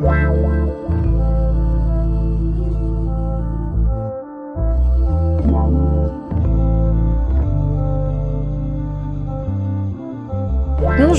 Wow.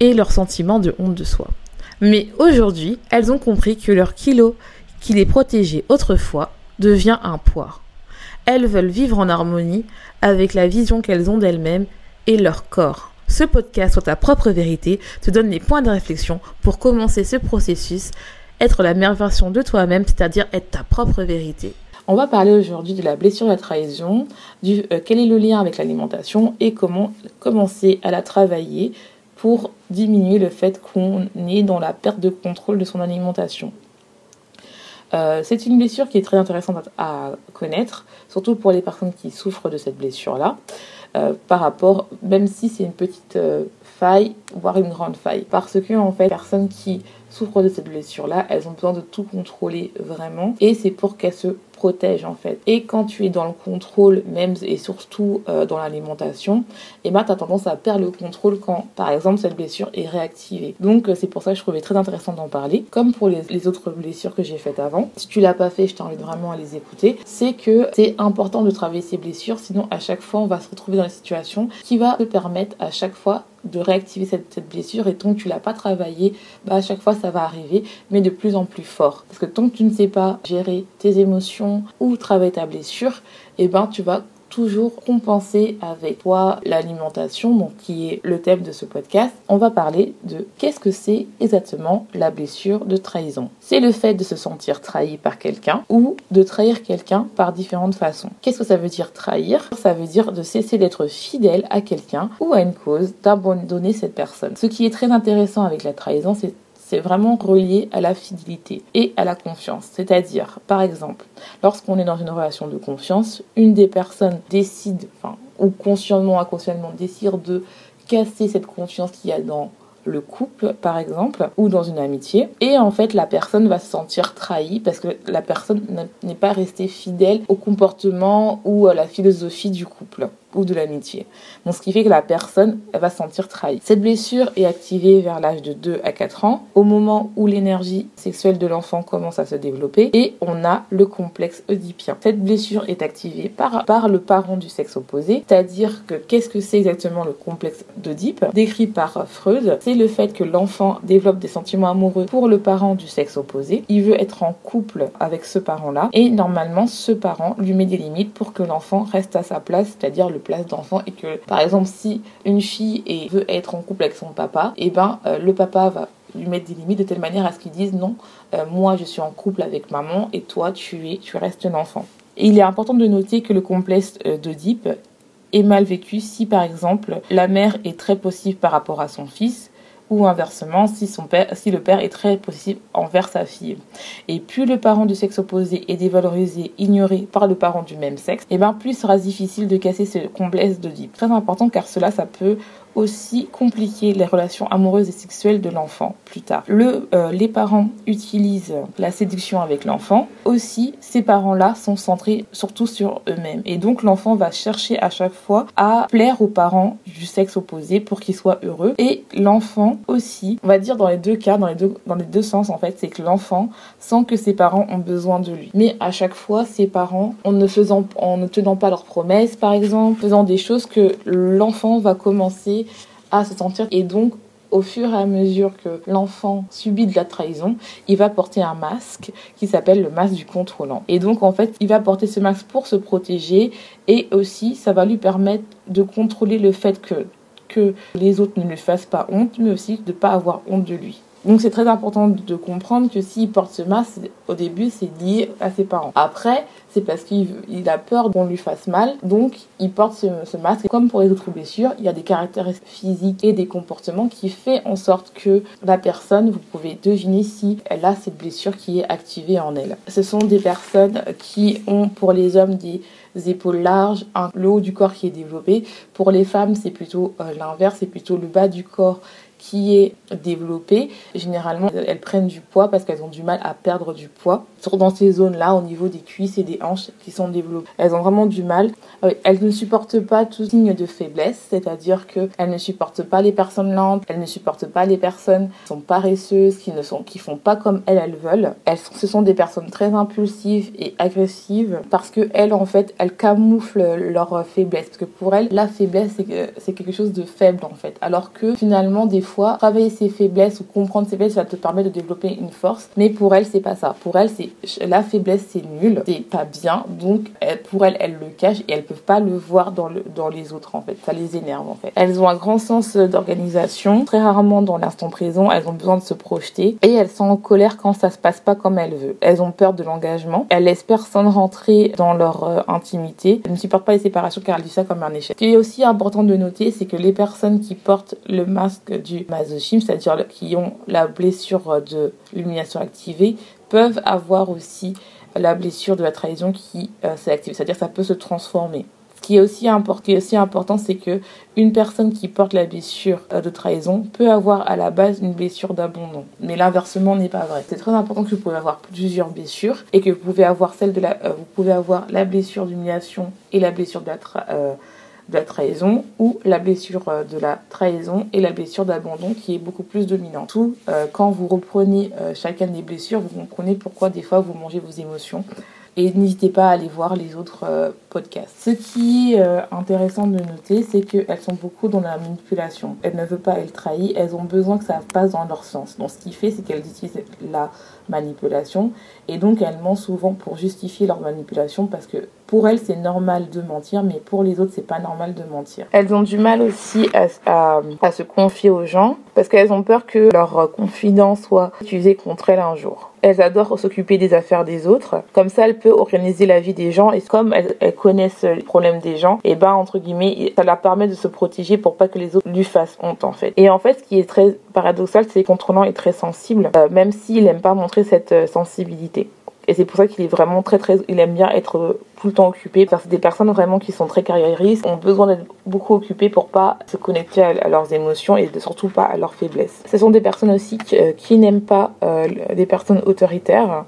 et leur sentiment de honte de soi. Mais aujourd'hui, elles ont compris que leur kilo qui les protégeait autrefois devient un poids. Elles veulent vivre en harmonie avec la vision qu'elles ont d'elles-mêmes et leur corps. Ce podcast sur ta propre vérité te donne les points de réflexion pour commencer ce processus, être la meilleure version de toi-même, c'est-à-dire être ta propre vérité. On va parler aujourd'hui de la blessure de la trahison, du euh, quel est le lien avec l'alimentation et comment commencer à la travailler pour diminuer le fait qu'on est dans la perte de contrôle de son alimentation. Euh, c'est une blessure qui est très intéressante à, connaître, surtout pour les personnes qui souffrent de cette blessure-là, euh, par rapport, même si c'est une petite faille, voire une grande faille. Parce que, en fait, les personnes qui souffrent de cette blessure-là, elles ont besoin de tout contrôler vraiment, et c'est pour qu'elles se protège en fait. Et quand tu es dans le contrôle même et surtout euh, dans l'alimentation, et eh ben tu as tendance à perdre le contrôle quand par exemple cette blessure est réactivée. Donc euh, c'est pour ça que je trouvais très intéressant d'en parler, comme pour les, les autres blessures que j'ai faites avant. Si tu l'as pas fait, je t'invite vraiment à les écouter. C'est que c'est important de travailler ces blessures, sinon à chaque fois on va se retrouver dans une situation qui va te permettre à chaque fois de réactiver cette, blessure et tant que tu l'as pas travaillé, bah à chaque fois ça va arriver, mais de plus en plus fort. Parce que tant que tu ne sais pas gérer tes émotions, ou travailler ta blessure, eh ben tu vas toujours compenser avec toi l'alimentation, donc qui est le thème de ce podcast. On va parler de qu'est-ce que c'est exactement la blessure de trahison. C'est le fait de se sentir trahi par quelqu'un ou de trahir quelqu'un par différentes façons. Qu'est-ce que ça veut dire trahir? Ça veut dire de cesser d'être fidèle à quelqu'un ou à une cause, d'abandonner cette personne. Ce qui est très intéressant avec la trahison, c'est c'est vraiment relié à la fidélité et à la confiance. C'est-à-dire, par exemple, lorsqu'on est dans une relation de confiance, une des personnes décide, enfin, ou consciemment, inconsciemment, décide de casser cette confiance qu'il y a dans le couple, par exemple, ou dans une amitié. Et en fait, la personne va se sentir trahie parce que la personne n'est pas restée fidèle au comportement ou à la philosophie du couple ou de l'amitié. Ce qui fait que la personne va se sentir trahie. Cette blessure est activée vers l'âge de 2 à 4 ans, au moment où l'énergie sexuelle de l'enfant commence à se développer, et on a le complexe oedipien. Cette blessure est activée par, par le parent du sexe opposé, c'est-à-dire que qu'est-ce que c'est exactement le complexe d'Oedipe? Décrit par Freud, c'est le fait que l'enfant développe des sentiments amoureux pour le parent du sexe opposé. Il veut être en couple avec ce parent-là, et normalement, ce parent lui met des limites pour que l'enfant reste à sa place, c'est-à-dire le place d'enfant et que par exemple si une fille veut être en couple avec son papa, et eh ben euh, le papa va lui mettre des limites de telle manière à ce qu'il dise non, euh, moi je suis en couple avec maman et toi tu es tu restes un enfant. Et il est important de noter que le complexe euh, d'Oedipe est mal vécu si par exemple la mère est très possible par rapport à son fils ou inversement si, son père, si le père est très possible envers sa fille. Et plus le parent du sexe opposé est dévalorisé, ignoré par le parent du même sexe, et eh bien plus sera difficile de casser ce complexe de vie. Très important car cela ça peut aussi compliquer les relations amoureuses et sexuelles de l'enfant plus tard. Le, euh, les parents utilisent la séduction avec l'enfant. Aussi, ces parents-là sont centrés surtout sur eux-mêmes. Et donc, l'enfant va chercher à chaque fois à plaire aux parents du sexe opposé pour qu'ils soient heureux. Et l'enfant aussi, on va dire dans les deux cas, dans les deux, dans les deux sens en fait, c'est que l'enfant sent que ses parents ont besoin de lui. Mais à chaque fois, ses parents, en ne faisant, en ne tenant pas leurs promesses, par exemple, faisant des choses que l'enfant va commencer à se sentir et donc au fur et à mesure que l'enfant subit de la trahison, il va porter un masque qui s'appelle le masque du contrôlant. Et donc en fait, il va porter ce masque pour se protéger et aussi ça va lui permettre de contrôler le fait que que les autres ne lui fassent pas honte, mais aussi de ne pas avoir honte de lui. Donc c'est très important de comprendre que s'il porte ce masque, au début c'est lié à ses parents. Après, c'est parce qu'il a peur qu'on lui fasse mal, donc il porte ce, masque. Comme pour les autres blessures, il y a des caractéristiques physiques et des comportements qui fait en sorte que la personne, vous pouvez deviner si elle a cette blessure qui est activée en elle. Ce sont des personnes qui ont pour les hommes des épaules larges, le haut du corps qui est développé. Pour les femmes, c'est plutôt euh, l'inverse, c'est plutôt le bas du corps qui est développée, généralement elles prennent du poids parce qu'elles ont du mal à perdre du poids. Surtout dans ces zones-là, au niveau des cuisses et des hanches qui sont développées. Elles ont vraiment du mal. Ah elles ne supportent pas tout signe de faiblesse, c'est-à-dire qu'elles ne supportent pas les personnes lentes, elles ne supportent pas les personnes qui sont paresseuses, qui ne sont, qui font pas comme elles, elles veulent. Elles, ce sont des personnes très impulsives et agressives parce que elles, en fait, elles camouflent leur faiblesse. Parce que pour elles, la faiblesse, c'est quelque chose de faible, en fait. Alors que finalement, des fois, travailler ses faiblesses ou comprendre ses faiblesses, ça te permet de développer une force. Mais pour elle, c'est pas ça. Pour elle, c'est la faiblesse, c'est nul, c'est pas bien. Donc, pour elle, elle le cache et elles peuvent pas le voir dans, le, dans les autres, en fait. Ça les énerve, en fait. Elles ont un grand sens d'organisation. Très rarement dans l'instant présent, elles ont besoin de se projeter et elles sont en colère quand ça se passe pas comme elles veulent. Elles ont peur de l'engagement. Elles laissent personne rentrer dans leur euh, intimité. Elles ne supportent pas les séparations car elles vivent ça comme un échec. Ce qui est aussi important de noter, c'est que les personnes qui portent le masque du c'est-à-dire qui ont la blessure de l'illumination activée, peuvent avoir aussi la blessure de la trahison qui euh, s'est activée, c'est-à-dire ça peut se transformer. Ce qui est aussi, important, c'est que une personne qui porte la blessure euh, de trahison peut avoir à la base une blessure d'abandon, mais l'inversement n'est pas vrai. C'est très important que vous pouvez avoir plusieurs blessures et que vous pouvez avoir celle de la, euh, vous pouvez avoir la blessure d'humiliation et la blessure de la de la trahison ou la blessure euh, de la trahison et la blessure d'abandon qui est beaucoup plus dominante. Tout, euh, quand vous reprenez euh, chacun des blessures, vous comprenez pourquoi des fois vous mangez vos émotions. Et n'hésitez pas à aller voir les autres podcasts. Ce qui est intéressant de noter, c'est qu'elles sont beaucoup dans la manipulation. Elles ne veulent pas être trahies, elles ont besoin que ça passe dans leur sens. Donc ce qui fait, c'est qu'elles utilisent la manipulation et donc elles mentent souvent pour justifier leur manipulation parce que pour elles, c'est normal de mentir, mais pour les autres, c'est pas normal de mentir. Elles ont du mal aussi à, se confier aux gens parce qu'elles ont peur que leur confidence soit utilisée contre elles un jour. Elles adorent s'occuper des affaires des autres. Comme ça, elles peuvent organiser la vie des gens et comme elles, connaissent les problèmes des gens, et ben entre guillemets, ça leur permet de se protéger pour pas que les autres lui fassent honte en fait. Et en fait, ce qui est très paradoxal, c'est que contrôlant est très sensible, euh, même s'il n'aime pas montrer cette euh, sensibilité. Et c'est pour ça qu'il est vraiment très très, il aime bien être tout le temps occupé. Parce que des personnes vraiment qui sont très carriéristes ont besoin d'être beaucoup occupées pour pas se connecter à, leurs émotions et surtout pas à leurs faiblesses. Ce sont des personnes aussi qui, euh, n'aiment pas euh, des personnes autoritaires.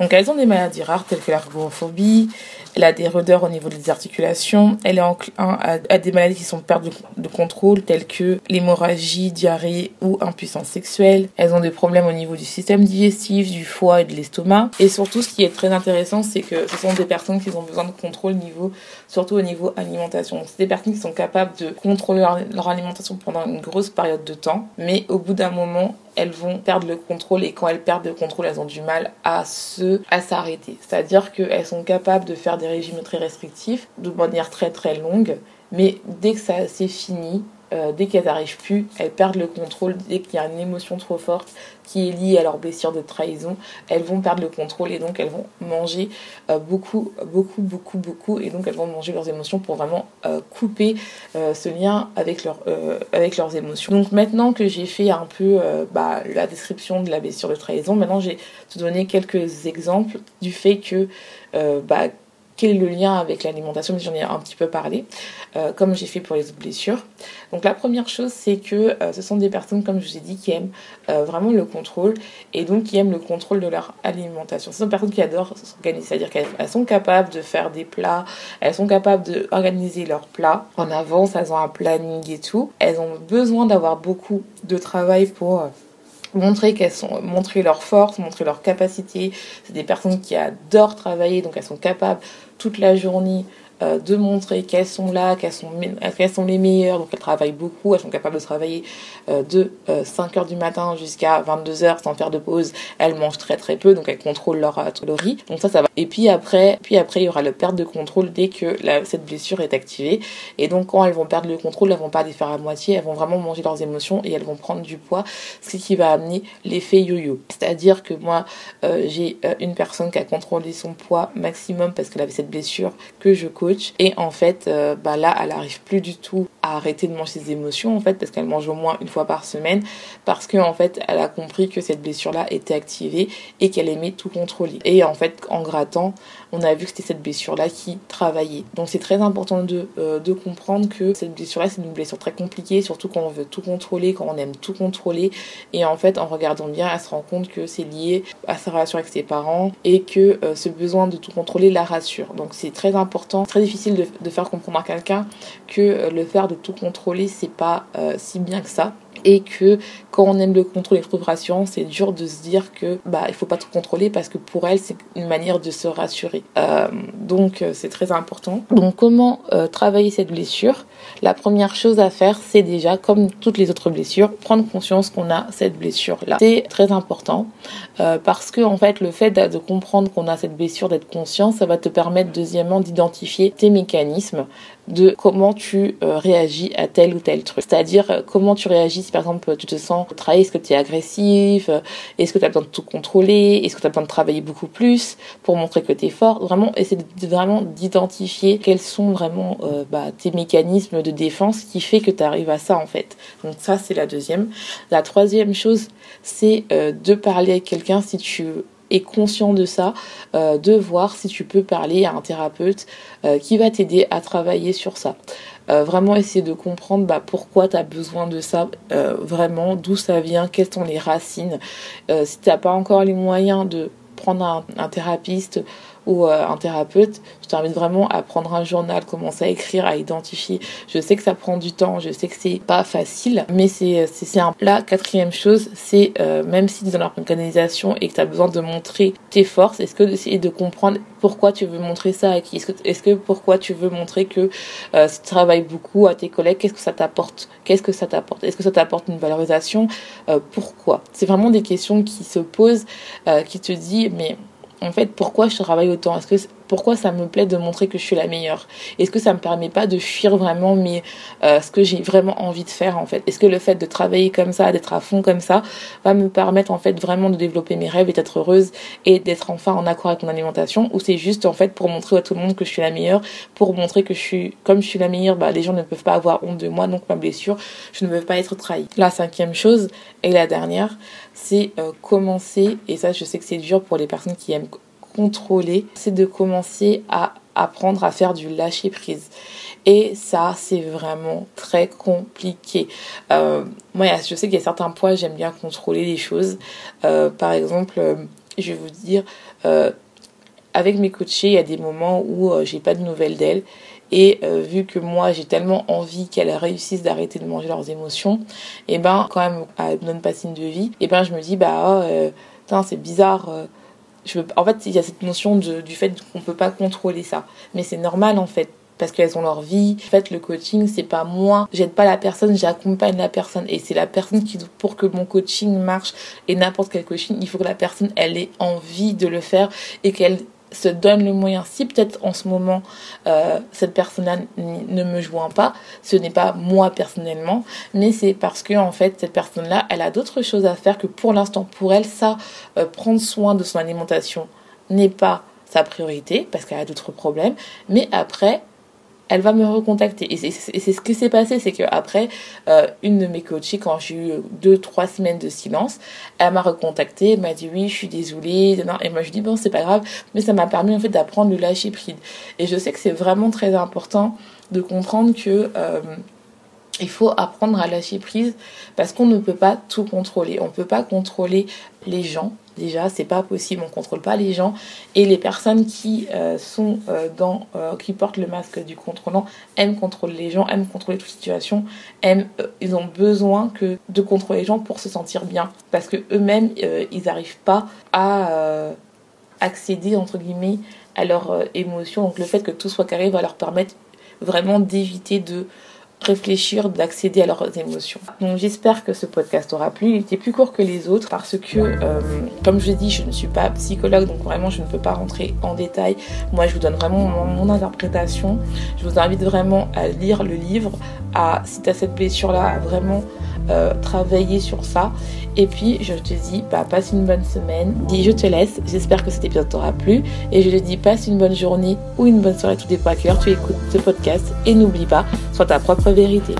Donc elles ont des maladies rares telles que l'ergophobie, elle a des rudeurs au niveau des articulations. Elle est enclin à, des maladies qui sont perte de, contrôle, telles que l'hémorragie, diarrhée ou impuissance sexuelle. Elles ont des problèmes au niveau du système digestif, du foie et de l'estomac. Et surtout, ce qui est très intéressant, c'est que ce sont des personnes qui ont besoin de contrôle niveau, surtout au niveau alimentation. C'est des personnes qui sont capables de contrôler leur alimentation pendant une grosse période de temps, mais au bout d'un moment, elles vont perdre le contrôle et quand elles perdent le contrôle, elles ont du mal à se à s'arrêter. C'est-à-dire qu'elles sont capables de faire des régimes très restrictifs de manière très très longue, mais dès que ça c'est fini, euh, dès qu'elles n'arrivent plus, elles perdent le contrôle, dès qu'il y a une émotion trop forte qui est liée à leur blessure de trahison, elles vont perdre le contrôle et donc elles vont manger euh, beaucoup, beaucoup, beaucoup, beaucoup et donc elles vont manger leurs émotions pour vraiment euh, couper ce lien avec, leur, avec leurs émotions. Donc maintenant que j'ai fait un peu bah, la description de la blessure de trahison, maintenant j'ai te donné quelques exemples du fait que bah, quel est le lien avec l'alimentation, j'en ai un petit peu parlé, euh, comme j'ai fait pour les blessures. Donc la première chose, c'est que euh, ce sont des personnes, comme je vous ai dit, qui aiment euh, vraiment le contrôle et donc qui aiment le contrôle de leur alimentation. Ce sont des personnes qui adorent s'organiser, c'est-à-dire qu'elles sont capables de faire des plats, elles sont capables d'organiser leurs plats en avance, elles ont un planning et tout. Elles ont besoin d'avoir beaucoup de travail pour montrer qu'elles sont montrer leur force, montrer leur capacité. C'est des personnes qui adorent travailler, donc elles sont capables toute la journée de montrer qu'elles sont là, qu'elles sont, qu'elles sont les meilleures, donc elles travaillent beaucoup, elles sont capables de travailler de 5 heures du matin jusqu'à 22 heures sans faire de pause, elles mangent très très peu, donc elles contrôlent leur calories. Donc ça, ça va. Et puis après, puis après, il y aura le perte de contrôle dès que cette blessure est activée. Et donc quand elles vont perdre le contrôle, elles vont pas les faire à moitié, elles vont vraiment manger leurs émotions et elles vont prendre du poids, ce qui va amener l'effet yo-yo. C'est-à-dire que moi, euh, j'ai euh, une personne qui a contrôlé son poids maximum parce qu'elle avait cette blessure que je Et en fait, euh, bah là, elle arrive plus du tout arrêter de manger ses émotions, en fait, parce qu'elle mange au moins une fois par semaine, parce qu'en en fait, elle a compris que cette blessure-là était activée et qu'elle aimait tout contrôler. Et en fait, en grattant, on a vu que c'était cette blessure-là qui travaillait. Donc c'est très important de, de comprendre que cette blessure-là, c'est une blessure très compliquée, surtout quand on veut tout contrôler, quand on aime tout contrôler. Et en fait, en regardant bien, elle se rend compte que c'est lié à sa relation avec ses parents et que euh, ce besoin de tout contrôler la rassure. Donc c'est très important, très difficile de, faire comprendre à quelqu'un que euh, le faire de tout contrôler, c'est pas euh, si bien que ça et que quand on aime le contrôle et rassurant, c'est dur de se dire que bah il faut pas tout contrôler parce que pour elle c'est une manière de se rassurer. Euh, donc euh, c'est très important. Donc comment euh, travailler cette blessure? La première chose à faire, c'est déjà comme toutes les autres blessures, prendre conscience qu'on a cette blessure là. C'est très important parce que en fait le fait de comprendre qu'on a cette blessure, d'être conscient, ça va te permettre deuxièmement d'identifier tes mécanismes de comment tu réagis à tel ou tel truc. C'est-à-dire comment tu réagis si par exemple tu te sens travailler Est-ce que tu es agressif Est-ce que tu as besoin de tout contrôler Est-ce que tu as besoin de travailler beaucoup plus pour montrer que tu es fort Vraiment, essayer de, vraiment d'identifier quels sont vraiment euh, bah, tes mécanismes de défense qui fait que tu arrives à ça en fait. Donc ça, c'est la deuxième. La troisième chose, c'est euh, de parler avec quelqu'un si tu es conscient de ça, euh, de voir si tu peux parler à un thérapeute qui va t'aider à travailler sur ça. Euh, vraiment essayer de comprendre bah, pourquoi tu as besoin de ça, euh, vraiment, d'où ça vient, quelles sont les racines. Euh, si tu n'as pas encore les moyens de prendre un, un thérapeute euh, un thérapeute, je t'invite vraiment à prendre un journal, commencer à écrire, à identifier. Je sais que ça prend du temps, je sais que c'est pas facile, mais c'est c'est un. La quatrième chose, c'est euh, même si tu es dans l'organisation et que tu as besoin de montrer tes forces, est-ce que d'essayer de comprendre pourquoi tu veux montrer ça à qui? Est-ce que, est que pourquoi tu veux montrer que euh, si tu travailles beaucoup à tes collègues, qu'est-ce que ça t'apporte? Qu'est-ce que ça t'apporte? Est-ce que ça t'apporte une valorisation? Pourquoi? C'est vraiment des questions qui se posent, qui te dit mais en fait, pourquoi je travaille autant? Est-ce que pourquoi ça me plaît de montrer que je suis la meilleure? Est-ce que ça me permet pas de fuir vraiment euh, ce que j'ai vraiment envie de faire en fait? Est-ce que le fait de travailler comme ça, d'être à fond comme ça, va me permettre en fait vraiment de développer mes rêves et d'être heureuse et d'être enfin en accord avec mon alimentation? Ou c'est juste en fait pour montrer à tout le monde que je suis la meilleure, pour montrer que comme je suis la meilleure, bah les gens ne peuvent pas avoir honte de moi donc ma blessure, je ne veux pas être trahie. La cinquième chose et la dernière, c'est euh, commencer et ça je sais que c'est dur pour les personnes qui aiment contrôler, c'est de commencer à apprendre à faire du lâcher prise. Et ça, c'est vraiment très compliqué. Euh, moi, je sais qu'il y a certains poids, j'aime bien contrôler les choses. Euh, par exemple, euh, je vais vous dire, avec mes coachés, il y a des moments où j'ai pas de nouvelles d'elles. Et vu que moi j'ai tellement envie qu'elles réussissent d'arrêter de manger leurs émotions, et ben quand même elles me donnent pas signe de vie, et ben je me dis bah oh, c'est bizarre en fait, il y a cette notion du fait qu'on peut pas contrôler ça. Mais c'est normal, en fait parce qu'elles ont leur vie. En fait, le coaching, c'est pas moi, j'aide pas la personne, j'accompagne la personne. Et c'est la personne qui, pour que mon coaching marche et n'importe quel coaching, il faut que la personne, elle ait envie de le faire et qu'elle se donne le moyen. Si peut-être en ce moment euh, cette personne-là ne me joint pas, ce n'est pas moi personnellement, mais c'est parce que en fait cette personne-là, elle a d'autres choses à faire que pour l'instant pour elle, ça, euh, prendre soin de son alimentation n'est pas sa priorité parce qu'elle a d'autres problèmes. Mais après, elle va me recontacter. Et c'est ce qui s'est passé, c'est qu'après, euh, une de mes coachées, quand j'ai eu deux, trois semaines de silence, elle m'a recontacté, elle m'a dit oui, je suis désolée, et moi je dis bon, c'est pas grave, mais ça m'a permis en fait d'apprendre le lâcher prise. Et je sais que c'est vraiment très important de comprendre que euh, il faut apprendre à lâcher prise parce qu'on ne peut pas tout contrôler. On ne peut pas contrôler les gens. Déjà, c'est pas possible. On contrôle pas les gens. Et les personnes qui euh, sont euh, dans, euh, qui portent le masque du contrôlant aiment contrôler les gens, aiment contrôler toute situation, aiment, ils ont besoin que de contrôler les gens pour se sentir bien. Parce que eux-mêmes, ils n'arrivent pas à accéder entre guillemets à leurs émotions. Donc le fait que tout soit carré va leur permettre vraiment d'éviter de réfléchir, d'accéder à leurs émotions. Donc j'espère que ce podcast aura plu. Il était plus court que les autres parce que, euh, comme je dit, je ne suis pas psychologue, donc vraiment je ne peux pas rentrer en détail. Moi, je vous donne vraiment mon, interprétation. Je vous invite vraiment à lire le livre, à, si tu as cette blessure-là, à vraiment euh, travailler sur ça. Et puis, je te dis, bah, passe une bonne semaine. Dis, je te laisse. J'espère que cet épisode t'aura plu. Et je te dis, passe une bonne journée ou une bonne soirée, tout dépend à quelle heure tu écoutes ce podcast. Et n'oublie pas, sois ta propre vérité.